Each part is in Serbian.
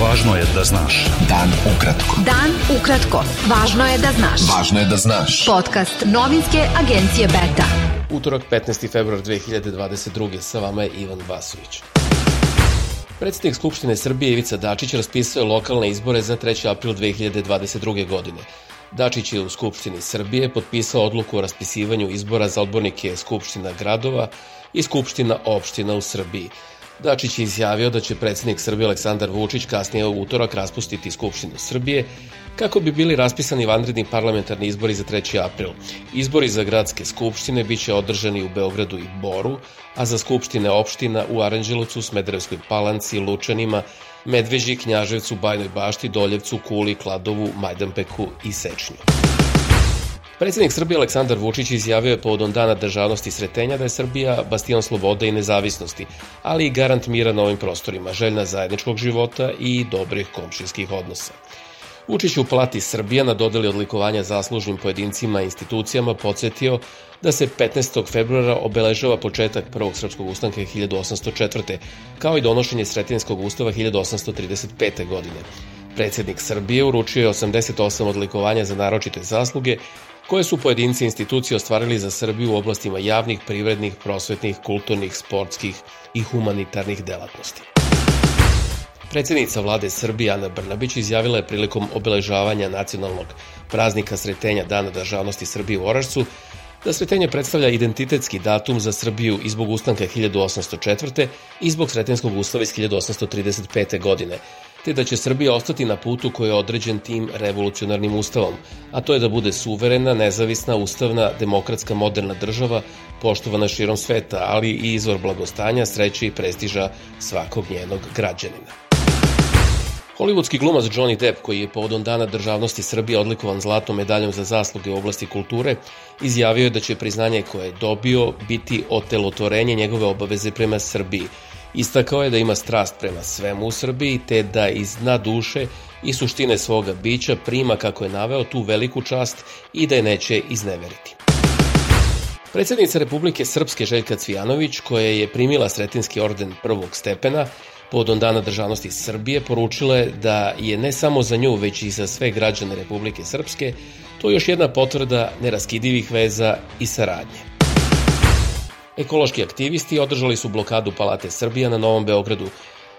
Važno je da znaš. Dan ukratko. Dan ukratko. Važno je da znaš. Važno je da znaš. Podcast novinske agencije Beta. Utorak 15. februar 2022. Sa vama je Ivan Vasović. Predsednik Skupštine Srbije Ivica Dačić raspisao lokalne izbore za 3. april 2022. godine. Dačić je u Skupštini Srbije potpisao odluku o raspisivanju izbora za odbornike Skupština gradova i Skupština opština u Srbiji. Dačić je izjavio da će predsednik Srbije Aleksandar Vučić kasnije u utorak raspustiti Skupštinu Srbije kako bi bili raspisani vanredni parlamentarni izbori za 3. april. Izbori za gradske skupštine biće održani u Beogradu i Boru, a za skupštine opština u Aranđelovcu, Smederevskoj palanci, Lučanima, Medveži, Knjaževcu, Bajnoj bašti, Doljevcu, Kuli, Kladovu, Majdanpeku i Sečnju. Predsednik Srbije Aleksandar Vučić izjavio je povodom dana državnosti sretenja da je Srbija bastion slobode i nezavisnosti, ali i garant mira na ovim prostorima, željna zajedničkog života i dobrih komšinskih odnosa. Vučić u Palati Srbija na dodeli odlikovanja zaslužnim pojedincima i institucijama podsjetio da se 15. februara obeležava početak Prvog srpskog ustanka 1804. kao i donošenje Sretenskog ustava 1835. godine. Predsednik Srbije uručio je 88 odlikovanja za naročite zasluge koje su pojedinci institucije ostvarili za Srbiju u oblastima javnih, privrednih, prosvetnih, kulturnih, sportskih i humanitarnih delatnosti. Predsednica vlade Srbije Ana Brnabić izjavila je prilikom obeležavanja nacionalnog praznika Sretenja Dana državnosti Srbije u Orašcu da Sretenje predstavlja identitetski datum za Srbiju i zbog ustanka 1804. i zbog Sretenskog ustava iz 1835. godine, te da će Srbija ostati na putu koji je određen tim revolucionarnim ustavom, a to je da bude suverena, nezavisna, ustavna, demokratska, moderna država, poštovana širom sveta, ali i izvor blagostanja, sreće i prestiža svakog njenog građanina. Hollywoodski glumac Johnny Depp, koji je povodom Dana državnosti Srbije odlikovan zlatnom medaljom za zasluge u oblasti kulture, izjavio je da će priznanje koje je dobio biti otelotvorenje njegove obaveze prema Srbiji, Istakao je da ima strast prema svemu u Srbiji, te da iz dna duše i suštine svoga bića prima, kako je naveo, tu veliku čast i da je neće izneveriti. Predsednica Republike Srpske Željka Cvijanović, koja je primila Sretinski orden prvog stepena, povodom Dana državnosti Srbije, poručila je da je ne samo za nju, već i za sve građane Republike Srpske, to još jedna potvrda neraskidivih veza i saradnje. Ekološki aktivisti održali su blokadu Palate Srbija na Novom Beogradu,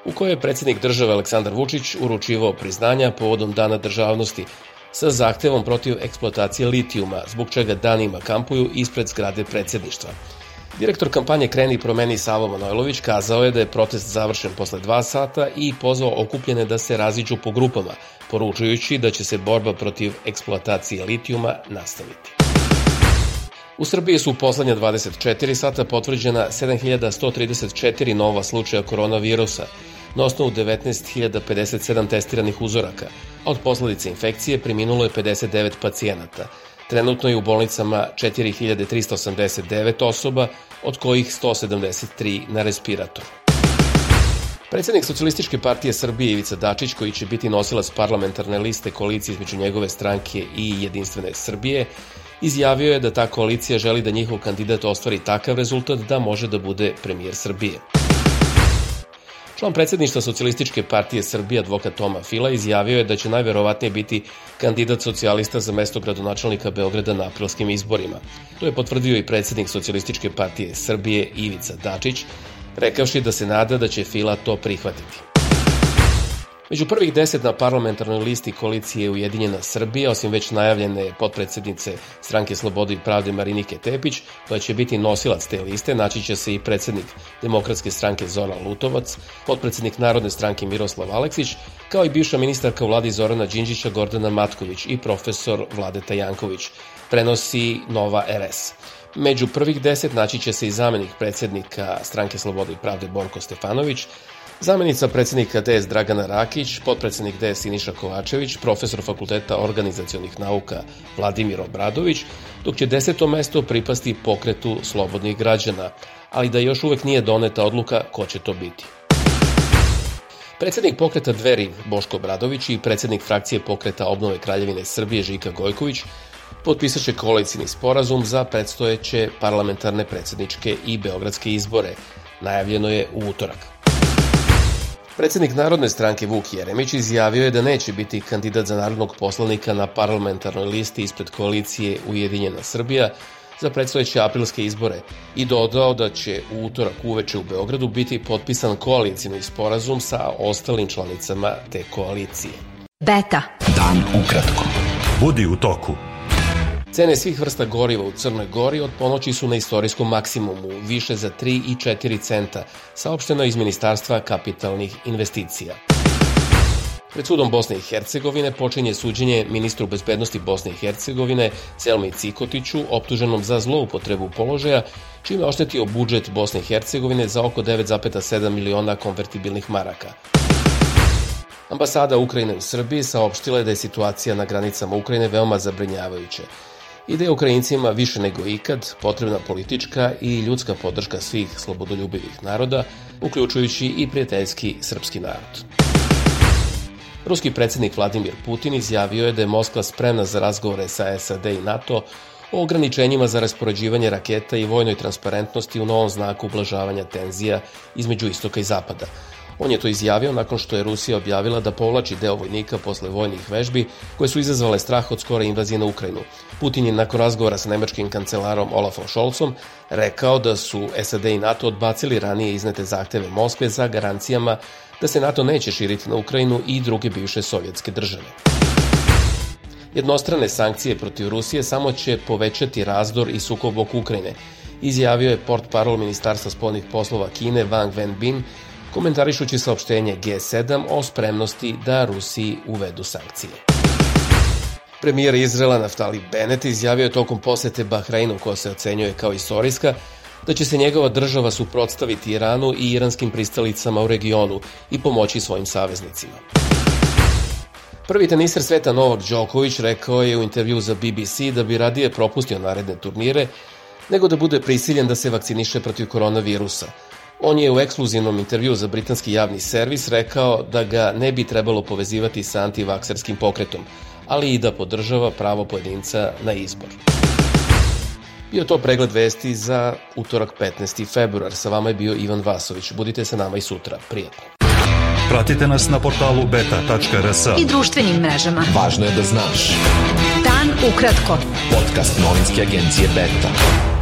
u kojoj je predsednik države Aleksandar Vučić uručivao priznanja povodom Dana državnosti sa zahtevom protiv eksploatacije litijuma, zbog čega danima kampuju ispred zgrade predsedništva. Direktor kampanje Kreni promeni Savo Manojlović kazao je da je protest završen posle dva sata i pozvao okupljene da se raziđu po grupama, poručujući da će se borba protiv eksploatacije litijuma nastaviti. U Srbiji su u poslednja 24 sata potvrđena 7134 nova slučaja koronavirusa, na osnovu 19.057 testiranih uzoraka, a od posledice infekcije preminulo je 59 pacijenata. Trenutno je u bolnicama 4389 osoba, od kojih 173 na respiratoru. Predsednik Socialističke partije Srbije Ivica Dačić, koji će biti nosilac parlamentarne liste koalicije između njegove stranke i Jedinstvene Srbije, izjavio je da ta koalicija želi da njihov kandidat ostvari takav rezultat da može da bude premijer Srbije. Član predsedništva Socialističke partije Srbije, advokat Toma Fila, izjavio je da će najverovatnije biti kandidat socijalista za mesto gradonačelnika Beograda na aprilskim izborima. To je potvrdio i predsednik Socialističke partije Srbije Ivica Dačić, rekavši da se nada da će Fila to prihvatiti. Među prvih deset na parlamentarnoj listi koalicije Ujedinjena Srbija, osim već najavljene potpredsednice stranke Slobode i pravde Marinike Tepić, koja će biti nosilac te liste, naći će se i predsednik Demokratske stranke Zoran Lutovac, potpredsednik Narodne stranke Miroslav Aleksić, kao i bivša ministarka vladi Zorana Đinđića Gordana Matković i profesor Vladeta Janković, prenosi Nova RS. Među prvih deset naći će se i zamenik predsednika stranke Slobode i pravde Borko Stefanović, Zamenica predsednika DS Dragana Rakić, potpredsednik DS Siniša Kovačević, profesor Fakulteta organizacionih nauka Vladimir Obradović, dok će deseto mesto pripasti pokretu slobodnih građana, ali da još uvek nije doneta odluka ko će to biti. Predsednik pokreta Dveri Boško Bradović i predsednik frakcije pokreta obnove Kraljevine Srbije Žika Gojković potpisat će koalicijni sporazum za predstojeće parlamentarne predsedničke i beogradske izbore. Najavljeno je u utorak. Predsednik Narodne stranke Vuk Jeremić izjavio je da neće biti kandidat za narodnog poslanika na parlamentarnoj listi ispred koalicije Ujedinjena Srbija za predstojeće aprilske izbore i dodao da će u utorak uveče u Beogradu biti potpisan koalicijni sporazum sa ostalim članicama te koalicije. Beta. Dan ukratko. Budi u toku. Cene svih vrsta goriva u Crnoj Gori od ponoći su na istorijskom maksimumu, više za 3 i 4 centa, saopšteno iz Ministarstva kapitalnih investicija. Pred sudom Bosne i Hercegovine počinje suđenje ministru bezbednosti Bosne i Hercegovine Selmi Cikotiću, optuženom za zloupotrebu položaja, čime oštetio budžet Bosne i Hercegovine za oko 9,7 miliona konvertibilnih maraka. Ambasada Ukrajine u Srbiji saopštila je da je situacija na granicama Ukrajine veoma zabrinjavajuća i da je Ukrajincima više nego ikad potrebna politička i ljudska podrška svih slobodoljubivih naroda, uključujući i prijateljski srpski narod. Ruski predsednik Vladimir Putin izjavio je da je Moskva spremna za razgovore sa SAD i NATO o ograničenjima za raspoređivanje raketa i vojnoj transparentnosti u novom znaku ublažavanja tenzija između istoka i zapada – On je to izjavio nakon što je Rusija objavila da povlači deo vojnika posle vojnih vežbi koje su izazvale strah od skore invazije na Ukrajinu. Putin je nakon razgovora sa nemačkim kancelarom Olafom Scholzom rekao da su SAD i NATO odbacili ranije iznete zahteve Moskve za garancijama da se NATO neće širiti na Ukrajinu i druge bivše sovjetske države. Jednostrane sankcije protiv Rusije samo će povećati razdor i sukob oko Ukrajine, izjavio je port parol Ministarstva spoljnih poslova Kine Wang Wenbin komentarišući saopštenje G7 o spremnosti da Rusiji uvedu sankcije. Premijer Izrela Naftali Bennett izjavio je tokom posete Bahreinu koja se ocenjuje kao istorijska da će se njegova država suprotstaviti Iranu i iranskim pristalicama u regionu i pomoći svojim saveznicima. Prvi teniser sveta Novak Đoković rekao je u intervju za BBC da bi radije propustio naredne turnire nego da bude prisiljen da se vakciniše protiv koronavirusa – On je u ekskluzivnom intervju za britanski javni servis rekao da ga ne bi trebalo povezivati sa antivakserskim pokretom, ali i da podržava pravo pojedinca na izbor. Bio to pregled vesti za utorak 15. februar. Sa vama je bio Ivan Vasović. Budite sa nama i sutra. Prijetno. Pratite nas na portalu beta.rs i društvenim mrežama. Važno je da znaš. Dan ukratko. Podcast novinske agencije Beta.